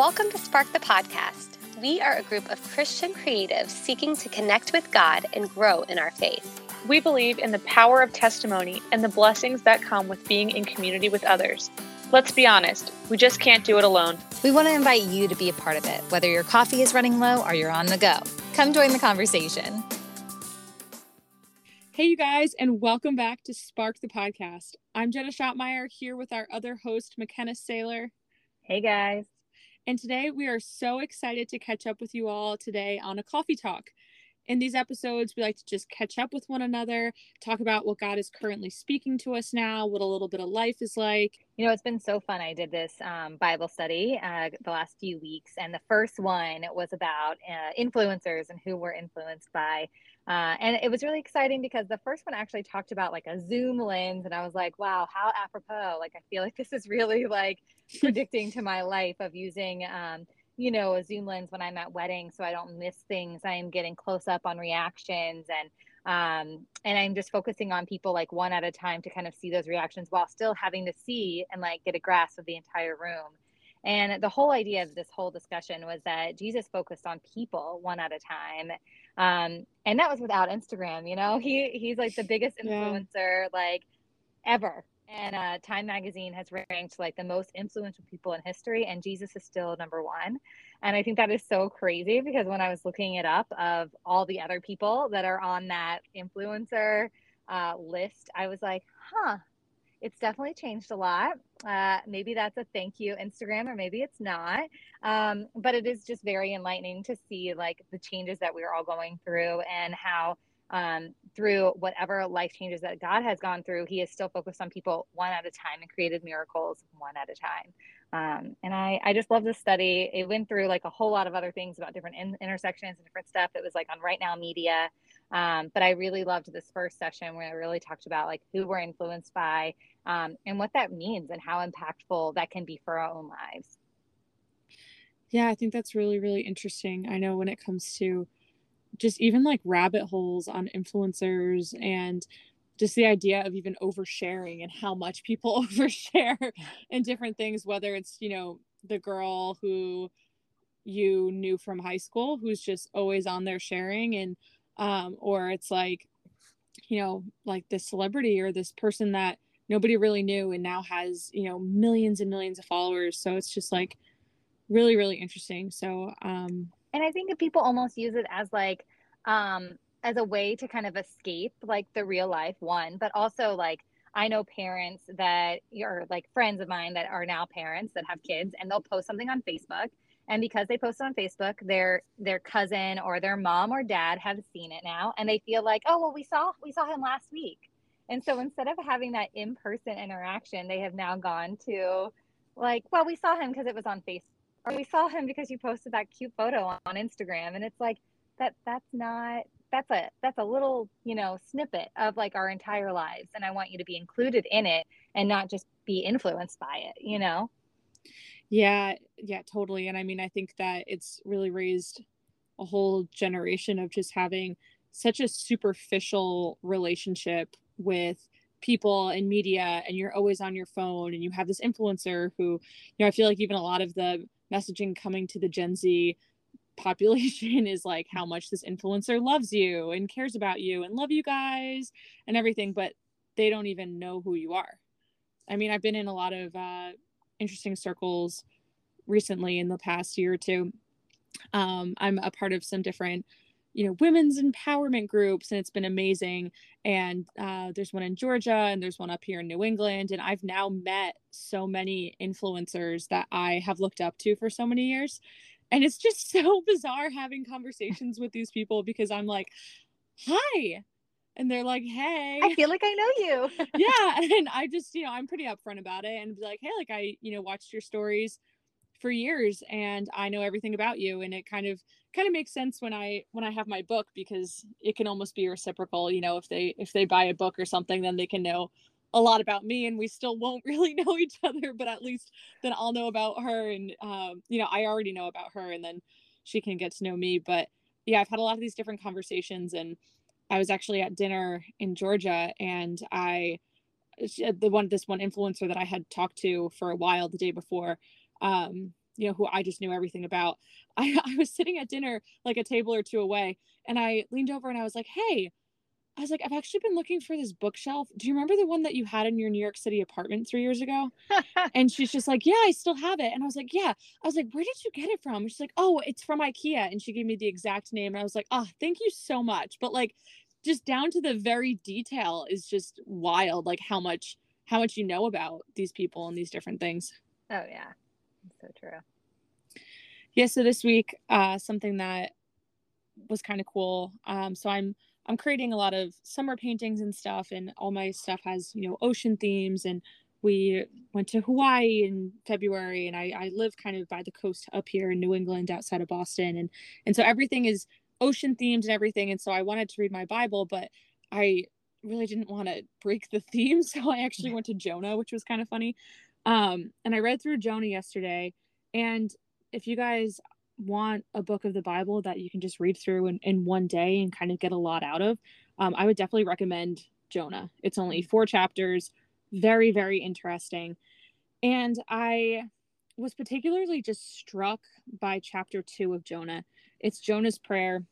Welcome to Spark the Podcast. We are a group of Christian creatives seeking to connect with God and grow in our faith. We believe in the power of testimony and the blessings that come with being in community with others. Let's be honest, we just can't do it alone. We want to invite you to be a part of it, whether your coffee is running low or you're on the go. Come join the conversation. Hey, you guys, and welcome back to Spark the Podcast. I'm Jenna Shotmeyer here with our other host, Mekina Saylor. Hey, guys. And today we are so excited to catch up with you all today on a coffee talk. In these episodes, we like to just catch up with one another, talk about what God is currently speaking to us now, what a little bit of life is like. You know, it's been so fun. I did this um, Bible study uh, the last few weeks, and the first one was about uh, influencers and who we're influenced by. Uh, and it was really exciting because the first one actually talked about like a zoom lens and i was like wow how apropos like i feel like this is really like predicting to my life of using um, you know a zoom lens when i'm at weddings so i don't miss things. I'm getting close up on reactions and um, and i'm just focusing on people like one at a time to kind of see those reactions while still having to see and like get a grasp of the entire room. And the whole idea of this whole discussion was that jesus focused on people one at a time um, and that was without instagram you know? He he's like the biggest influencer yeah. like ever and uh, Time Magazine has ranked like the most influential people in history, and Jesus is still number one. And I think that is so crazy because when I was looking it up of all the other people that are on that influencer uh, list, I was like, huh, it's definitely changed a lot. Uh, maybe that's a thank you Instagram, or maybe it's not. Um, but it is just very enlightening to see like the changes that we're all going through and how um, through whatever life changes that God has gone through, He is still focused on people one at a time and created miracles one at a time. Um, and I, I just love this study. It went through like a whole lot of other things about different in- intersections and different stuff. It was like on Right Now Media. Um, but I really loved this first session where it really talked about like who we're influenced by um, and what that means and how impactful that can be for our own lives. Yeah, I think that's really, really interesting. I know when it comes to just even like rabbit holes on influencers and just the idea of even oversharing and how much people overshare in different things whether it's you know the girl who you knew from high school who's just always on there sharing and um or it's like you know like this celebrity or this person that nobody really knew and now has you know millions and millions of followers. So it's just like really really interesting. So um and i think people almost use it as like um as a way to kind of escape like the real life one but also like i know parents that are like friends of mine that are now parents that have kids and they'll post something on facebook and because they post on facebook their their cousin or their mom or dad have seen it now and they feel like oh well we saw we saw him last week. And so instead of having that in-person interaction they have now gone to like well we saw him because it was on facebook or we saw him because you posted that cute photo on Instagram. And it's like, that that's not that's a that's a little you know snippet of like our entire lives and i want you to be included in it and not just be influenced by it you know yeah yeah totally and i mean i think that it's really raised a whole generation of just having such a superficial relationship with people and media and you're always on your phone and you have this influencer who you know i feel like even a lot of the messaging coming to the Gen Z population is like how much this influencer loves you and cares about you and love you guys and everything, but they don't even know who you are. I mean, I've been in a lot of uh, interesting circles recently in the past year or two. Um, I'm a part of some different, you know, women's empowerment groups, and it's been amazing. And uh, there's one in Georgia, and there's one up here in New England. And I've now met so many influencers that I have looked up to for so many years and it's just so bizarre having conversations with these people because i'm like hi and they're like hey i feel like i know you yeah and i just you know i'm pretty upfront about it and be like hey like i you know watched your stories for years and i know everything about you and it kind of kind of makes sense when i when i have my book because it can almost be reciprocal you know if they if they buy a book or something then they can know a lot about me and we still won't really know each other but at least then i'll know about her and um, you know i already know about her and then she can get to know me but yeah i've had a lot of these different conversations and i was actually at dinner in georgia and i the one this one influencer that i had talked to for a while the day before um, you know, who I just knew everything about. I, I was sitting at dinner like a table or two away, and I leaned over and I was like, "Hey." I was like, I've actually been looking for this bookshelf. Do you remember the one that you had in your New York City apartment three years ago? and she's just like, Yeah, I still have it. And I was like, Yeah. I was like, Where did you get it from? And she's like, Oh, it's from IKEA. And she gave me the exact name. And I was like, Oh, thank you so much. But like, just down to the very detail is just wild. Like how much how much you know about these people and these different things. Oh yeah, so true. Yeah. So this week, uh, something that was kind of cool. Um, so I'm I'm creating a lot of summer paintings and stuff, and all my stuff has you know ocean themes. And we went to Hawaii in February, and I, I live kind of by the coast up here in New England, outside of Boston, and and so everything is ocean themed and everything. And so I wanted to read my Bible, but I really didn't want to break the theme, so I actually went to Jonah, which was kind of funny. Um, and I read through Jonah yesterday, and if you guys want a book of the Bible that you can just read through in, in one day and kind of get a lot out of, um, I would definitely recommend Jonah. It's only four chapters, very, very interesting. And I was particularly just struck by chapter two of Jonah. It's Jonah's prayer.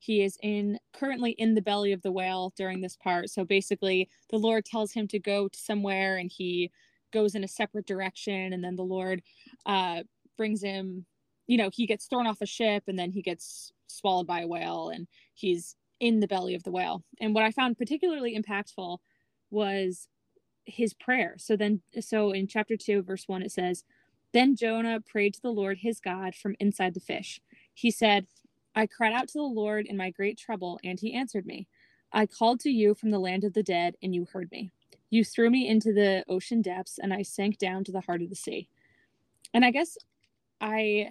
He is in currently in the belly of the whale during this part. So basically, the Lord tells him to go to somewhere and he goes in a separate direction. And then the Lord uh, brings him you know, he gets thrown off a ship and then he gets swallowed by a whale and he's in the belly of the whale. And what I found particularly impactful was his prayer. So then, so in chapter 2, verse 1, it says, Then Jonah prayed to the Lord his God from inside the fish. He said, I cried out to the Lord in my great trouble, and he answered me. I called to you from the land of the dead, and you heard me. You threw me into the ocean depths, and I sank down to the heart of the sea. And I guess I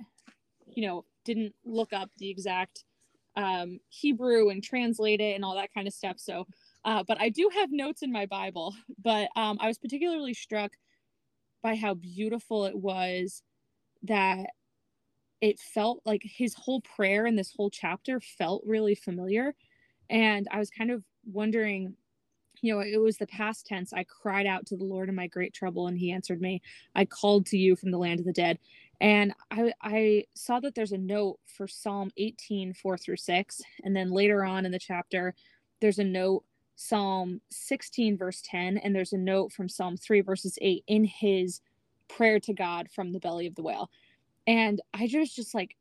you know, didn't look up the exact um, Hebrew and translate it and all that kind of stuff. So, uh, but I do have notes in my Bible. But um, I was particularly struck by how beautiful it was that it felt like his whole prayer in this whole chapter felt really familiar. And I was kind of wondering, you know, it was the past tense. I cried out to the Lord in my great trouble, and he answered me. I called to you from the land of the dead. And I, I saw that there's a note for Psalm 18, 4 through 6. And then later on in the chapter, there's a note, Psalm 16, verse 10, and there's a note from Psalm 3, verses 8 in his prayer to God from the belly of the whale. And I just, just like,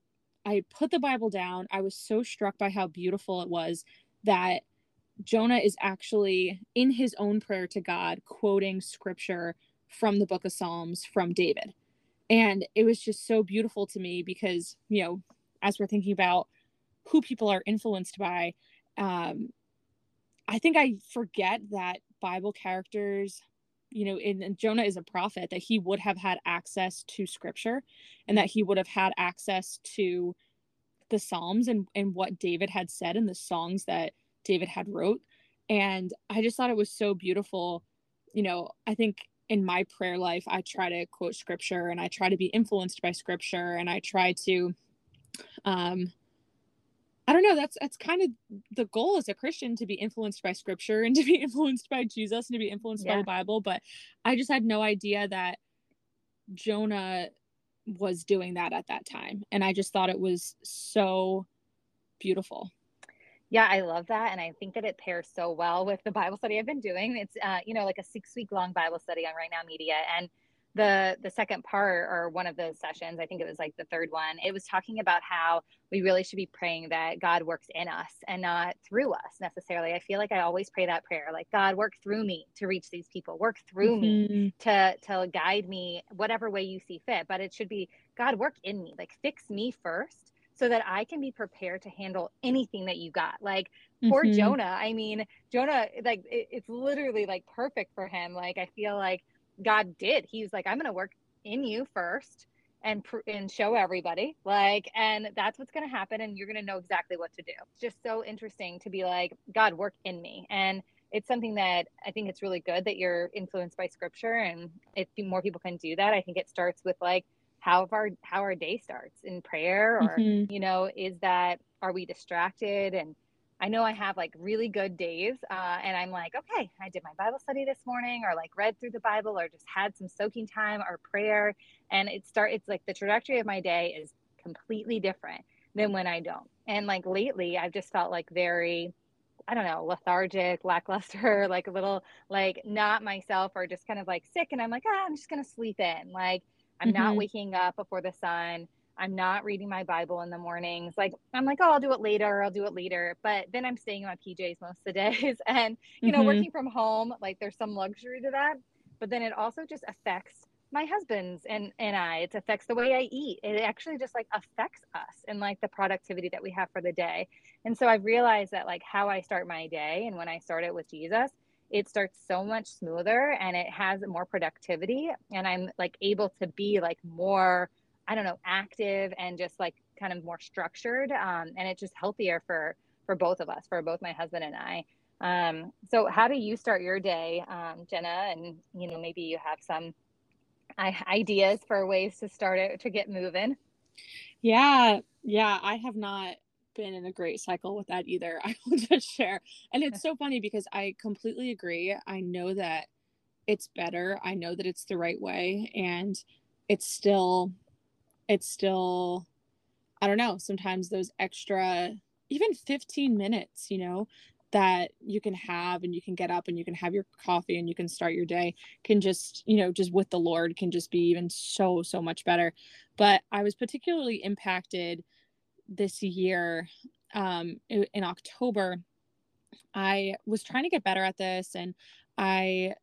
I put the Bible down. I was so struck by how beautiful it was that Jonah is actually in his own prayer to God, quoting scripture from the book of Psalms from David. And it was just so beautiful to me because you know as we're thinking about who people are influenced by um i think i forget that bible characters you know in, jonah is a prophet that he would have had access to scripture and that he would have had access to the psalms and and what david had said and the songs that david had wrote and i just thought it was so beautiful you know i think in my prayer life, I try to quote scripture and I try to be influenced by scripture and I try to um I don't know, that's that's kind of the goal as a Christian to be influenced by scripture and to be influenced by Jesus and to be influenced yeah. by the Bible, but I just had no idea that Jonah was doing that at that time and I just thought it was so beautiful. Yeah, I love that. And I think that it pairs so well with the Bible study I've been doing. It's, uh, you know, like a six week long Bible study on Right Now Media. And the the second part or one of those sessions i think it was like the third one it was talking about how we really should be praying that god works in us and not through us necessarily i feel like i always pray that prayer like god work through me to reach these people work through mm-hmm. me to to guide me whatever way you see fit but it should be god work in me like fix me first so that I can be prepared to handle anything that you got. Like poor mm-hmm. Jonah, I mean, Jonah, like it, it's literally like perfect for him. Like I feel like God did. He's like, I'm going to work in you first and pr- and show everybody like and that's what's going to happen and you're going to know exactly what to do it's just so interesting to be like god work in me and it's something that i think it's really good that you're influenced by scripture and if more people can do that i think it starts with like how our how our day starts in prayer or mm-hmm. you know is that are we distracted and I know I have like really good days, uh, and I'm like, okay, I did my Bible study this morning, or like read through the Bible, or just had some soaking time or prayer, and it start. It's like the trajectory of my day is completely different than when I don't. And like lately, I've just felt like very, I don't know, lethargic, lackluster, like a little like not myself, or just kind of like sick, and I'm like, ah, I'm just gonna sleep in. Like I'm mm-hmm. not waking up before the sun. I'm not reading my Bible in the mornings. Like I'm like, oh, I'll do it later. I'll do it later. But then I'm staying in my PJs most of the days, and you know, mm-hmm. working from home, like there's some luxury to that. But then it also just affects my husband's and and I. It affects the way I eat. It actually just like affects us and like the productivity that we have for the day. And so I've realized that like how I start my day and when I start it with Jesus, it starts so much smoother and it has more productivity and I'm like able to be like more I don't know, active and just like kind of more structured. Um, and it's just healthier for for both of us, for both my husband and I. Um, so how do you start your day, um, Jenna? And you know, maybe you have some ideas for ways to start it to get moving. Yeah, yeah, I have not been in a great cycle with that either. I will just share. And it's so funny because I completely agree. I know that it's better. I know that it's the right way and it's still it's still i don't know sometimes those extra even 15 minutes you know that you can have and you can get up and you can have your coffee and you can start your day can just you know just with the lord can just be even so so much better but i was particularly impacted this year um in, october i was trying to get better at this and i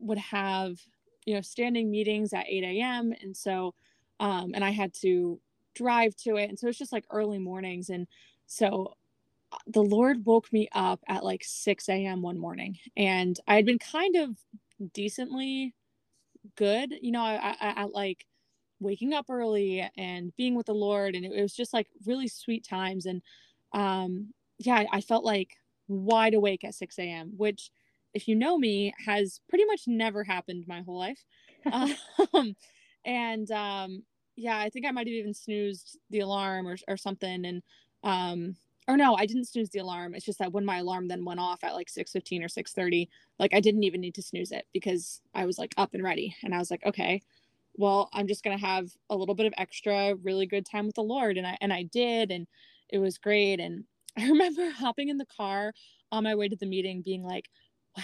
would have you know standing meetings at 8 a.m and so um, and I had to drive to it. And so it's just like early mornings. And so uh, the Lord woke me up at like 6 a.m. one morning, and I had been kind of decently good, you know, I I at like waking up early and being with the Lord, and it, it was just like really sweet times. And um, yeah, I, I felt like wide awake at 6 a.m., which, if you know me, has pretty much never happened my whole life. um, and um yeah i think i might have even snoozed the alarm or, or something and um or no i didn't snooze the alarm it's just that when my alarm then went off at like 6.15 or 6.30 like i didn't even need to snooze it because i was like up and ready and i was like okay well i'm just going to have a little bit of extra really good time with the lord and i and i did and it was great and i remember hopping in the car on my way to the meeting being like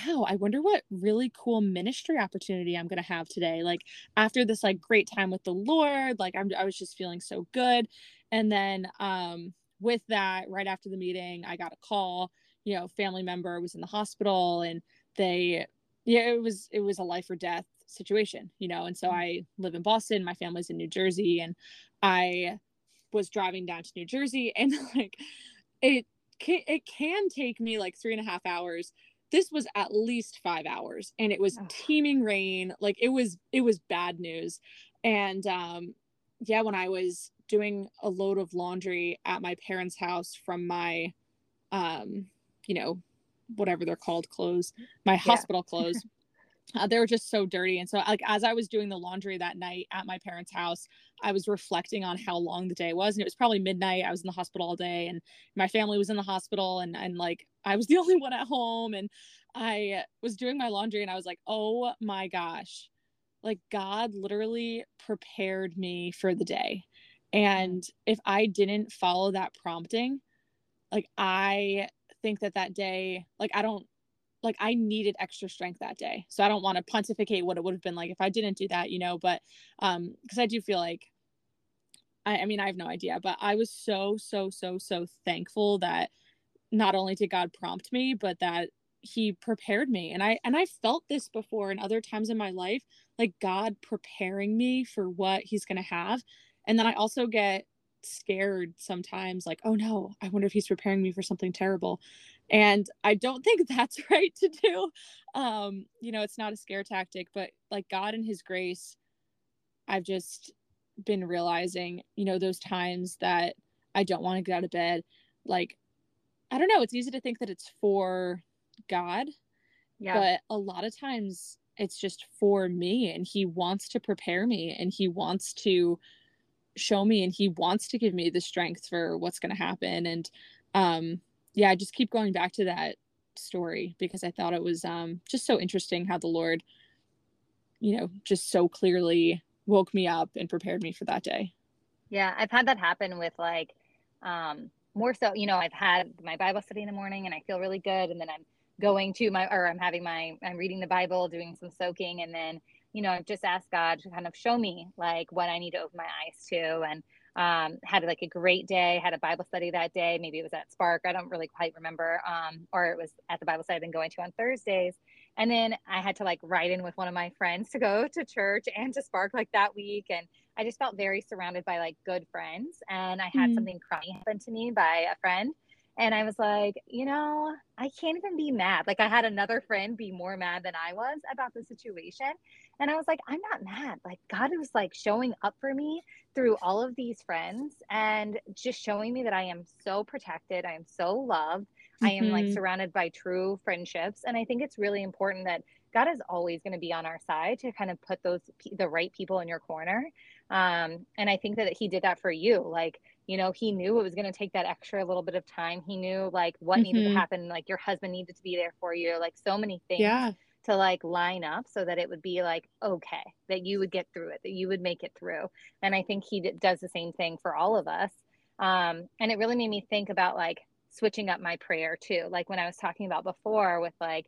wow, I wonder what really cool ministry opportunity I'm going to have today. Like after this like great time with the Lord, like I'm I was just feeling so good. And then um with that right after the meeting, I got a call, you know, family member was in the hospital and they yeah, it was it was a life or death situation, you know. And so mm. I live in Boston, my family's in New Jersey and I was driving down to New Jersey and like it can, it can take me like three and a half hours this was at least five hours and it was teeming rain like it was it was bad news and um yeah when i was doing a load of laundry at my parents house from my um you know whatever they're called clothes my yeah. hospital clothes uh, they were just so dirty and so like as i was doing the laundry that night at my parents house i was reflecting on how long the day was and it was probably midnight i was in the hospital all day and my family was in the hospital and and like i was the only one at home and i was doing my laundry and i was like oh my gosh. Like god literally prepared me for the day and if i didn't follow that prompting like i think that that day like i don't like I needed extra strength that day. So I don't want to pontificate what it would have been like if I didn't do that, you know, but um because I do feel like I, I mean I have no idea, but I was so, so, so, so thankful that not only did God prompt me, but that he prepared me. And I and I felt this before in other times in my life, like God preparing me for what he's gonna have. And then I also get scared sometimes like oh no i wonder if he's preparing me for something terrible and i don't think that's right to do. Um you know it's not a scare tactic but like god and his grace i've just been realizing you know those times that i don't want to get out of bed. Like i don't know it's easy to think that it's for god yeah. but a lot of times it's just for me and he wants to prepare me and he wants to show me and he wants to give me the strength for what's going to happen and um yeah, I just keep going back to that story because I thought it was um, just so interesting how the Lord, you know, just so clearly woke me up and prepared me for that day. Yeah, I've had that happen with like um, more so, you know, I've had my Bible study in the morning and I feel really good. And then I'm going to my, or I'm having my, I'm reading the Bible, doing some soaking. And then, you know, I've just asked God to kind of show me like what I need to open my eyes to. And um, had like a great day, had a Bible study that day. Maybe it was at Spark. I don't really quite remember. Um, or it was at the Bible study I've been going to on Thursdays. And then I had to like ride in with one of my friends to go to church and to Spark like that week. And I just felt very surrounded by like good friends. And I had mm-hmm. something crummy happen to me by a friend. And I was like, you know, I can't even be mad. Like I had another friend be more mad than I was about the situation. And I was like, I'm not mad. Like God was like showing up for me through all of these friends and just showing me that I am so protected. I am so loved. Mm-hmm. I am like mm-hmm. surrounded by true friendships. And I think it's really important that God is always going to be on our side to kind of put those the right people in your corner. Um, and I think that He did that for you. Like, you know, He knew it was going to take that extra little bit of time. He knew like what mm-hmm. needed to mm-hmm. happen. Like your husband needed to be there for you. Like so many things. Yeah to like line up so that it would be like okay that you would get through it that you would make it through and i think he d- does the same thing for all of us um, and it really made me think about like switching up my prayer too like when i was talking about before with like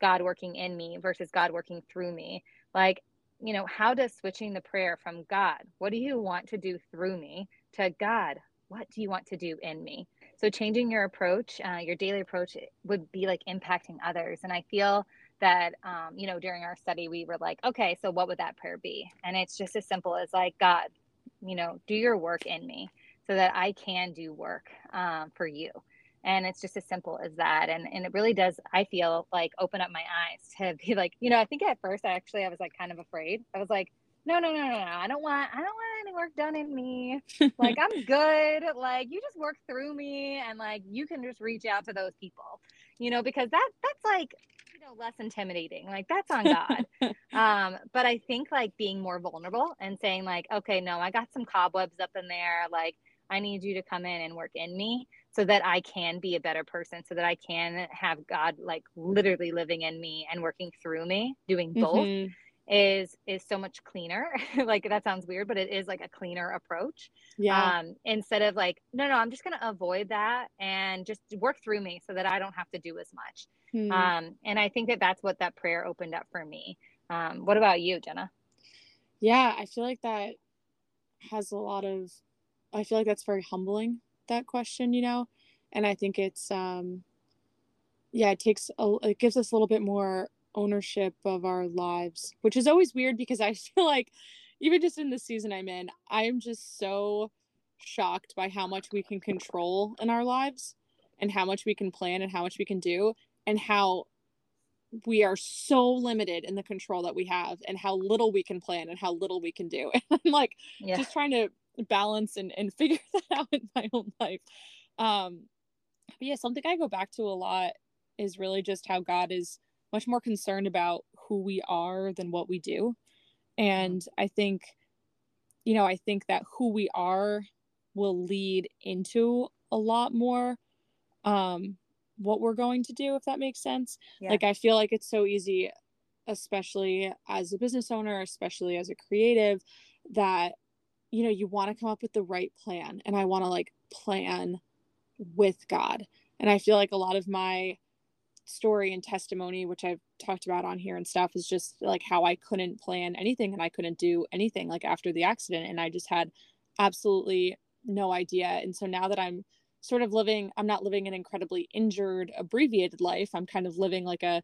God working in me versus God working through me. Like, you know, how does switching the prayer from God, what do you want to do through me, to God, what do you want to do in me? So, changing your approach, uh, your daily approach would be like impacting others. And I feel that, um, you know, during our study, we were like, okay, so what would that prayer be? And it's just as simple as like, God, you know, do your work in me so that I can do work um, for you and it's just as simple as that and and it really does i feel like open up my eyes to be like you know i think at first I actually i was like kind of afraid i was like no no no no no. I don't want i don't want any work done in me. Like i'm good. Like you just work through me and like you can just reach out to those people you know because that that's like you know less intimidating. Like that's on god. Um but i think like being more vulnerable and saying like okay no i got some cobwebs up in there. Like i need you to come in and work in me so that I can be a better person, so that I can have God like literally living in me and working through me, doing both. Mm-hmm. Is is so much cleaner. Like that sounds weird but it is like a cleaner approach. Yeah. Um instead of like no no i'm just going to avoid that and just work through me so that i don't have to do as much. Mm. um and i think that that's what that prayer opened up for me. Um what about you jenna? Yeah i feel like that has a lot of i feel like that's very humbling that question, you know? And I think it's, um, yeah, it takes, a, it gives us a little bit more ownership of our lives, which is always weird because I feel like even just in the season I'm in, I am just so shocked by how much we can control in our lives and how much we can plan and how much we can do and how we are so limited in the control that we have and how little we can plan and how little we can do. And I'm like yeah. just trying to balance and, and figure that out in my own life. Um, but yeah, something I go back to a lot is really just how God is much more concerned about who we are than what we do. And I think, you know, I think that who we are will lead into a lot more um what we're going to do if that makes sense. Yeah. Like I feel like it's so easy especially as a business owner, especially as a creative that you know, you want to come up with the right plan. And I want to like plan with God. And I feel like a lot of my story and testimony, which I've talked about on here and stuff, is just like how I couldn't plan anything and I couldn't do anything like after the accident. And I just had absolutely no idea. And so now that I'm sort of living, I'm not living an incredibly injured, abbreviated life. I'm kind of living like a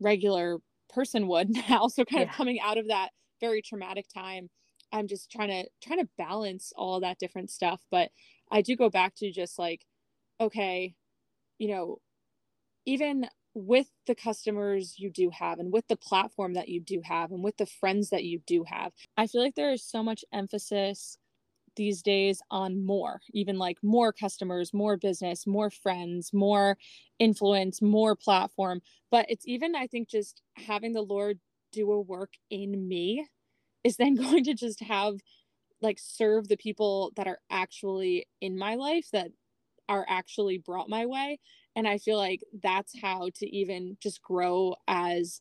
regular person would now. So kind yeah. of coming out of that very traumatic time I'm just trying to trying to balance all that different stuff. But I do go back to just like, okay, you know, even with the customers you do have and with the platform that you do have and with the friends that you do have, I feel like there is so much emphasis these days on more, even like more customers, more business, more friends, more influence, more platform. But it's even, I think, just having the Lord do a work in me is then going to just have like serve the people that are actually in my life that are actually brought my way. And i feel like that's how to even just grow as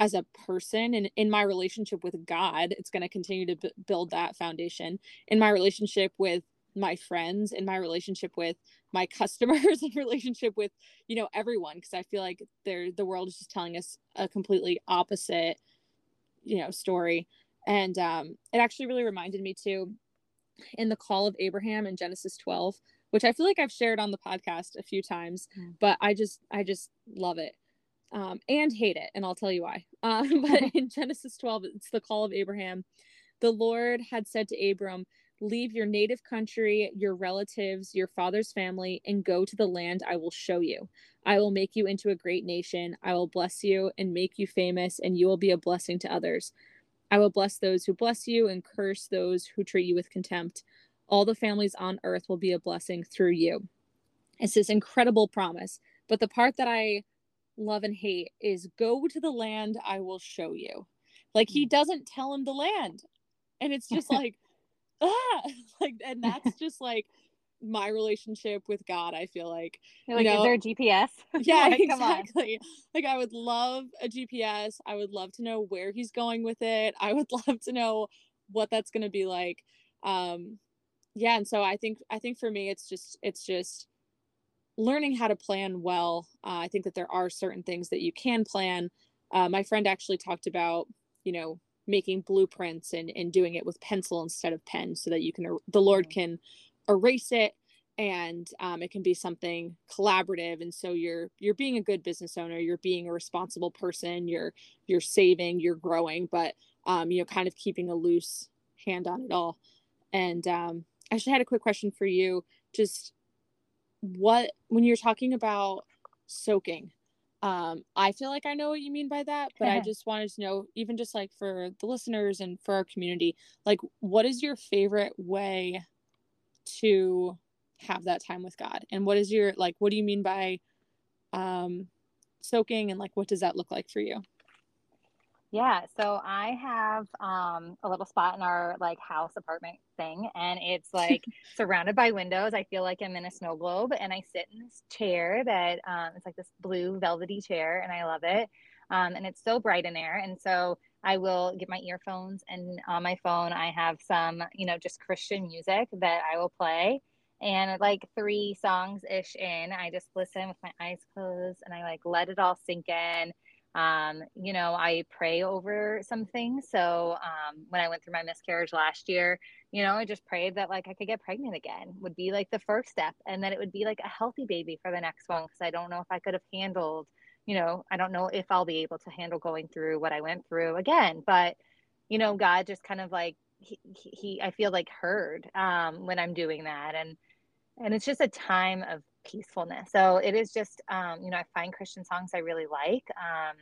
as a person. And in my relationship with god it's going to continue to b- build that foundation. In my relationship with my friends in my relationship with my customers in relationship with you know everyone because i feel like they're the world is just telling us a completely opposite you know story. And um it actually really reminded me too in the call of abraham in genesis 12 which i feel like i've shared on the podcast a few times mm. but i just i just love it um, and hate it and i'll tell you why um, but in genesis 12 it's the call of abraham the lord had said to abram Leave your native country, your relatives, your father's family, and go to the land I will show you. I will make you into a great nation. I will bless you and make you famous, and you will be a blessing to others. I will bless those who bless you and curse those who treat you with contempt. All the families on earth will be a blessing through you. It's this incredible promise. But the part that I love and hate is go to the land I will show you. Like he hmm. doesn't tell him the land. And it's just like, ah! like and that's just like my relationship with God, I feel like. You're like, you know, is there GPS? Yeah, like, exactly. Like I would love a GPS. I would love to know where he's going with it. I would love to know what that's gonna be like. Um yeah, and so I think I think for me it's just it's just learning how to plan well. Uh, I think that there are certain things that you can plan. Uh, my friend actually talked about, you know, making blueprints and, and doing it with pencil instead of pen so that you can the lord can erase it and um, it can be something collaborative and so you're you're being a good business owner you're being a responsible person you're you're saving you're growing but um, you know kind of keeping a loose hand on it all and um, i actually had a quick question for you. Just what when you're talking about soaking um i feel like i know what you mean by that but i just wanted to know even just like for the listeners and for our community like what is your favorite way to have that time with god? And what is your like what do you mean by um soaking and like what does that look like for you yeah, so I have um, a little spot in our like house apartment thing, and it's like surrounded by windows. I feel like I'm in a snow globe, and I sit in this chair that um, it's like this blue velvety chair, and I love it. Um, and it's so bright in there, and so I will get my earphones, and on my phone I have some, you know, just Christian music that I will play. And like three songs ish in, I just listen with my eyes closed, and I like let it all sink in um, you know, I pray over some things. So um, when I went through my miscarriage last year, you know, I just prayed that like I could get pregnant again would be like the first step, and then it would be like a healthy baby for the next one because I don't know if I could have handled, you know, I don't know if I'll be able to handle going through what I went through again. But you know, God just kind of like he, he I feel like heard um, when I'm doing that, and and it's just a time of peacefulness. So it is just, um, you know, I find Christian songs I really like. Um,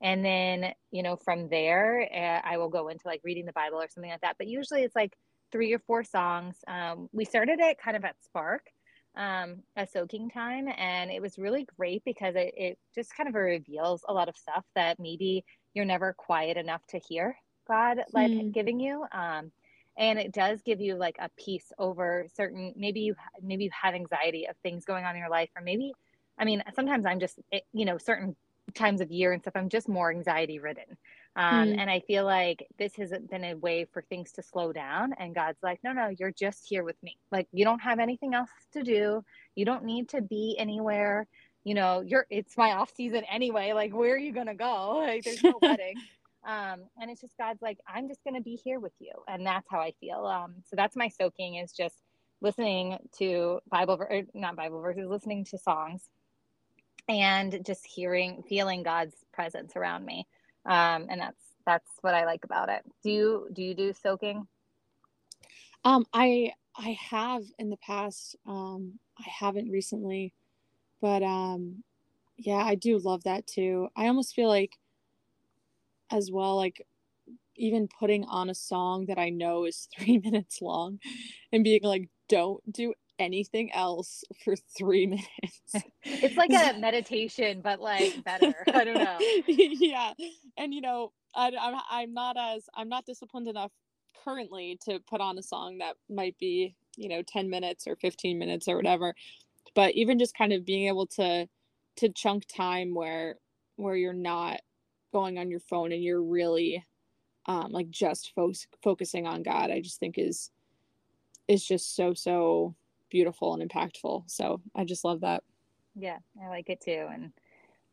and then, you know, from there, uh, I will go into like reading the Bible or something like that. But usually it's like three or four songs. Um, we started it kind of at Spark, um, a soaking time. And it was really great because it, it just kind of reveals a lot of stuff that maybe you're never quiet enough to hear God like hmm. giving you. Um, and it does give you like a peace over certain maybe you maybe you have anxiety of things going on in your life or maybe i mean sometimes i'm just eh, you know certain times of year and stuff i'm just more anxiety ridden. Um, mm. and i feel like this hasn't been a way for things to slow down and god's like no no you're just here with me. Like you don't have anything else to do. You don't need to be anywhere. You know you're it's my off season anyway. Like where are you gonna go? Like there's no wedding um, and it's just god's like i'm just going to be here with you. And that's how i feel. Um, so that's my soaking is just listening to bible or not bible verses listening to songs and just hearing feeling god's presence around me. Um, and that's that's what i like about it. Do you do you do soaking? Um i i have in the past. Um i haven't recently but um yeah i do love that too. I almost feel like as well like even putting on a song that I know is three minutes long and being like, don't do anything else for three minutes. it's like a meditation, but like better. I don't know. yeah. And you know, I, I'm, I'm not as, I'm not disciplined enough currently to put on a song that might be you know 10 minutes or 15 minutes or whatever but even just kind of being able to to chunk time where where you're not going on your phone and you're really um like just fo- focusing on god i just think is is just so so beautiful and impactful so i just love that yeah i like it too and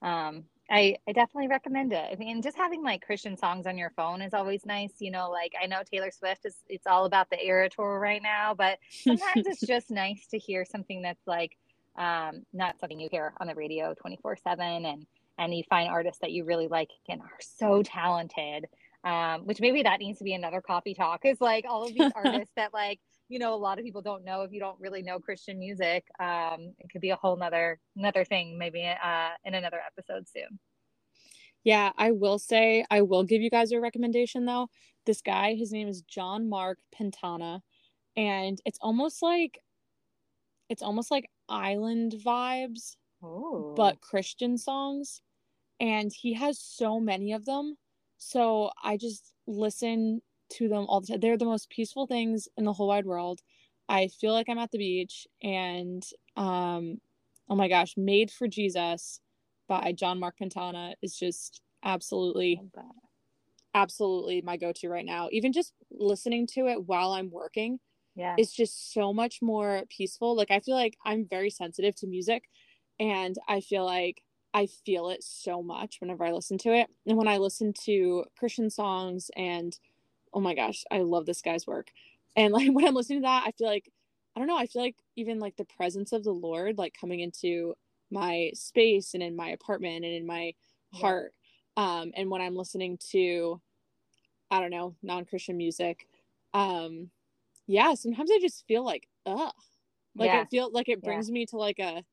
um I, I definitely recommend it. I mean, just having like Christian songs on your phone is always nice. You know, like I know Taylor Swift is it's all about the era tour right now, but sometimes it's just nice to hear something that's like um, not something you hear on the radio 24 seven and, and you find artists that you really like and are so talented. Um, which maybe that needs to be another coffee talk is like all of these artists that like, you know, a lot of people don't know if you don't really know Christian music. Um, it could be a whole nother, another thing, maybe, uh, in another episode soon. Yeah, I will say, I will give you guys a recommendation though. This guy, his name is John Mark Pantana, and it's almost like it's almost like island vibes, Ooh. but Christian songs. And he has so many of them. So I just listen to them all the time. They're the most peaceful things in the whole wide world. I feel like I'm at the beach and um oh my gosh, Made for Jesus by John Mark Pantana is just absolutely absolutely my go-to right now. Even just listening to it while I'm working yeah it's just so much more peaceful like i feel like i'm very sensitive to music and i feel like i feel it so much whenever i listen to it and when i listen to christian songs and oh my gosh i love this guy's work and like when i'm listening to that i feel like i don't know i feel like even like the presence of the lord like coming into my space and in my apartment and in my yeah. heart um and when i'm listening to i don't know non-christian music um yeah, sometimes I just feel like, ugh. Like yeah. I feel like it brings yeah. me to like a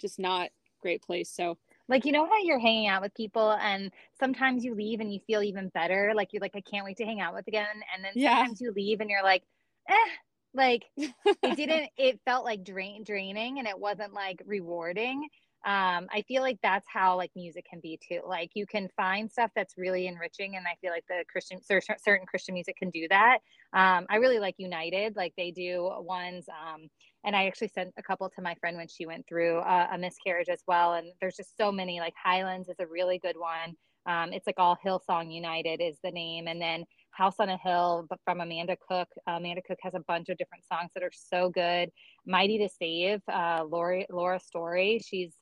just not great place. So like you know how you're hanging out with people and sometimes you leave and you feel even better. Like you're like, I can't wait to hang out with again. And then sometimes yeah. you leave and you're like, eh, like it didn't it felt like drain draining and it wasn't like rewarding um, I feel like that's how like music can be too. Like you can find stuff that's really enriching, and I feel like the Christian certain Christian music can do that. Um, I really like United, like they do ones, um, and I actually sent a couple to my friend when she went through a, a miscarriage as well. And there's just so many. Like Highlands is a really good one. Um, it's like all Hillsong United is the name, and then House on a Hill from Amanda Cook. Amanda Cook has a bunch of different songs that are so good. Mighty to Save, uh, Laura Laura Story. She's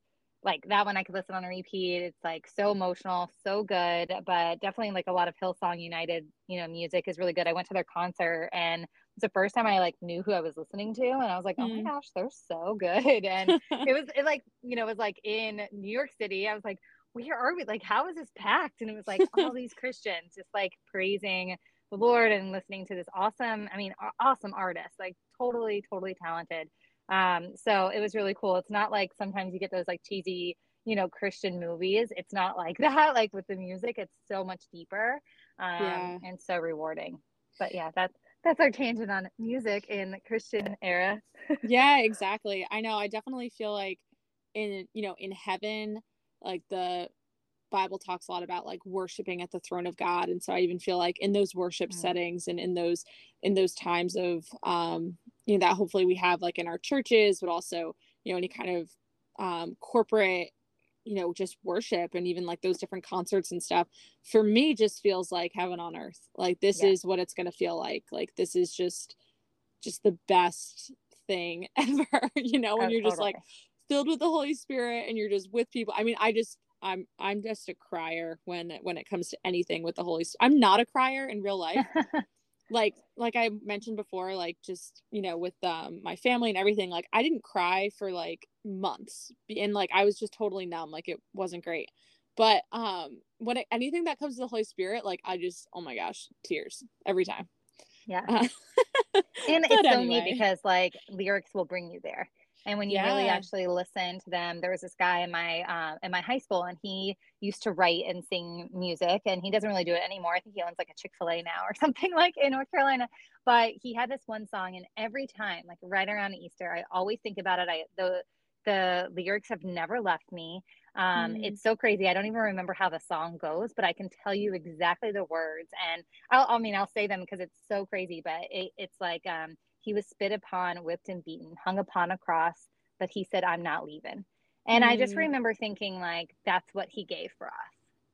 like that one I could listen on a repeat. It's like so emotional, so good, but definitely like a lot of Hillsong United, you know, music is really good. I went to their concert and it's the first time I like knew who I was listening to and I was like, oh my mm. gosh, they're so good. And it was it like, you know, it was like in New York City. I was like, where are we? Like, how is this packed? And it was like all these Christians just like praising the Lord and listening to this awesome, I mean, awesome artist, like totally, totally talented. Um, so it was really cool. It's not like sometimes you get those like cheesy, you know, Christian movies. It's not like that. Like with the music, it's so much deeper um, yeah. and so rewarding. But yeah, that's that's our tangent on music in the Christian era. yeah, exactly. I know. I definitely feel like in you know in heaven, like the Bible talks a lot about like worshiping at the throne of God, and so I even feel like in those worship mm. settings and in those in those times of um, you know that hopefully we have like in our churches but also you know any kind of um, corporate you know just worship and even like those different concerts and stuff for me just feels like heaven on earth. Like this yeah. is what it's going to feel like. Like this is just just the best thing ever you know when oh, you're just like filled with the holy spirit and you're just with people. I mean i just i'm i'm just a crier when when it comes to anything with the holy spirit i'm not a crier in real life like like i mentioned before like just you know with um my family and everything like i didn't cry for like months and like i was just totally numb like it wasn't great. But um when it, anything that comes to the holy spirit like i just oh my gosh tears every time. Yeah. Uh, and it's so neat because like lyrics will bring you there and when you yeah. really actually listen to them there was this guy in my uh, in my high school and he used to write and sing music and he doesn't really do it anymore. I think he owns like a chick-fil-a now or something like in north carolina. But he had this one song and every time like right around easter i always think about it. I the the lyrics have never left me. Um, mm. it's so crazy. I don't even remember how the song goes but i can tell you exactly the words and I'll, i mean i'll say them because it's so crazy but it, it's like um, He was spit upon, whipped and beaten, hung upon a cross, but he said, I'm not leaving. And mm. I just mm. remember thinking, like, that's what he gave for us.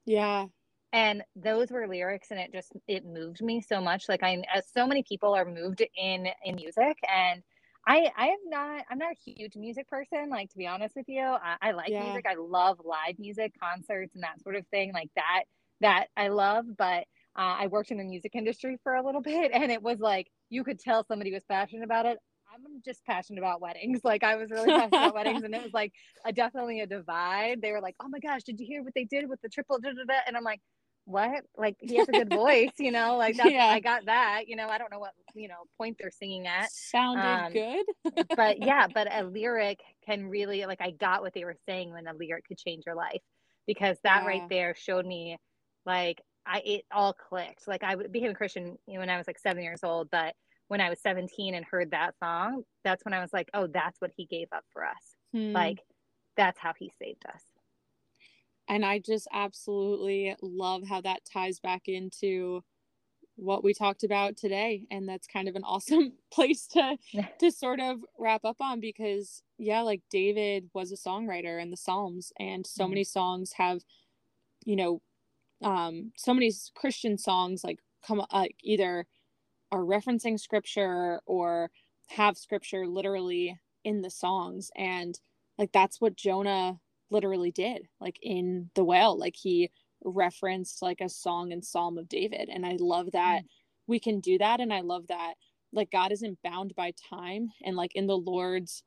Yeah. And those were lyrics, and it just it moved me so much. Like I, as so many people are moved in in music, and I I am not I'm not a huge music person. Like to be honest with you, I, I like yeah. music. I love live music, concerts, and that sort of thing. Like that that I love, but uh, I worked in the music industry for a little bit, and it was like you could tell somebody was passionate about it. I'm just passionate about weddings. Like I was really passionate about weddings, and it was like a, definitely a divide. They were like, "Oh my gosh, did you hear what they did with the triple?" Da, da, da? And I'm like, "What? Like he has a good voice, you know? Like that's, yeah. I got that. You know, I don't know what you know point they're singing at. Sounded um, good, but yeah, but a lyric can really like I got what they were saying when a lyric could change your life because that yeah. right there showed me like I it all clicked. Like I became a Christian you know, when I was like seven years old, but when I was 17 and heard that song, that's when I was like, oh, that's what he gave up for us. Hmm. Like, that's how he saved us. And I just absolutely love how that ties back into what we talked about today and that's kind of an awesome place to to sort of wrap up on because yeah like David was a songwriter in the Psalms and so mm-hmm. many songs have you know um so many Christian songs like come like either are referencing scripture or have scripture literally in the songs. And like that's what Jonah literally did like in the whale like he referenced like a song and psalm of David. And I love that mm. we can do that. And I love that like God isn't bound by time. And like in the Lord's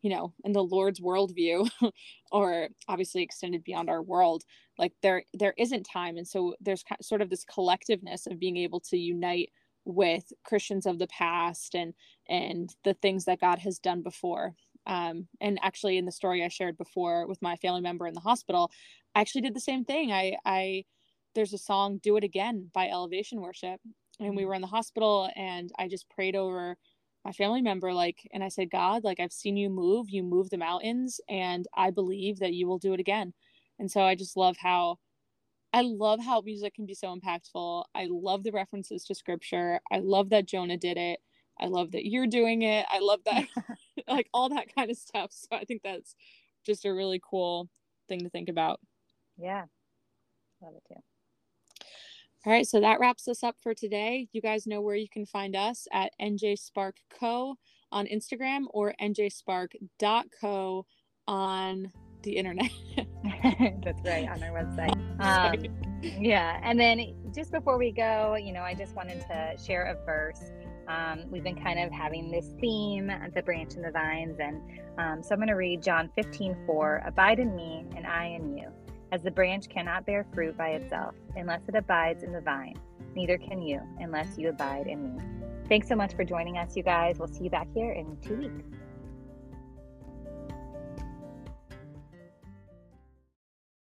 you know in the lord's worldview or obviously extended beyond our world like there there isn't time and so there's sort of this collectiveness of being able to unite with Christians of the past and and the things that God has done before. Um, and actually, in the story I shared before with my family member in the hospital, I actually did the same thing. I I there's a song "Do It Again" by Elevation Worship, and we mm-hmm. were in the hospital, and I just prayed over my family member like and i said god like i've seen you move you move the mountains and i believe that you will do it again and so i just love how I love how music can be so impactful. I love the references to scripture. I love that Jonah did it. I love that you're doing it. I love that, like all that kind of stuff. So I think that's just a really cool thing to think about. Yeah. Love it too. All right, so that wraps us up for today. You guys know where you can find us at NJ Spark Co on Instagram or njspark.co on the internet. That's right, on our website. Um, yeah, and then just before we go, you know, I just wanted to share a verse. Um, we've been kind of having this theme, the branch and the vines, and um, so I'm going to read John 15, 4. Abide in me, and I in you. As the branch cannot bear fruit by itself unless it abides in the vine, neither can you unless you abide in me. Thanks so much for joining us, you guys. We'll see you back here in two weeks.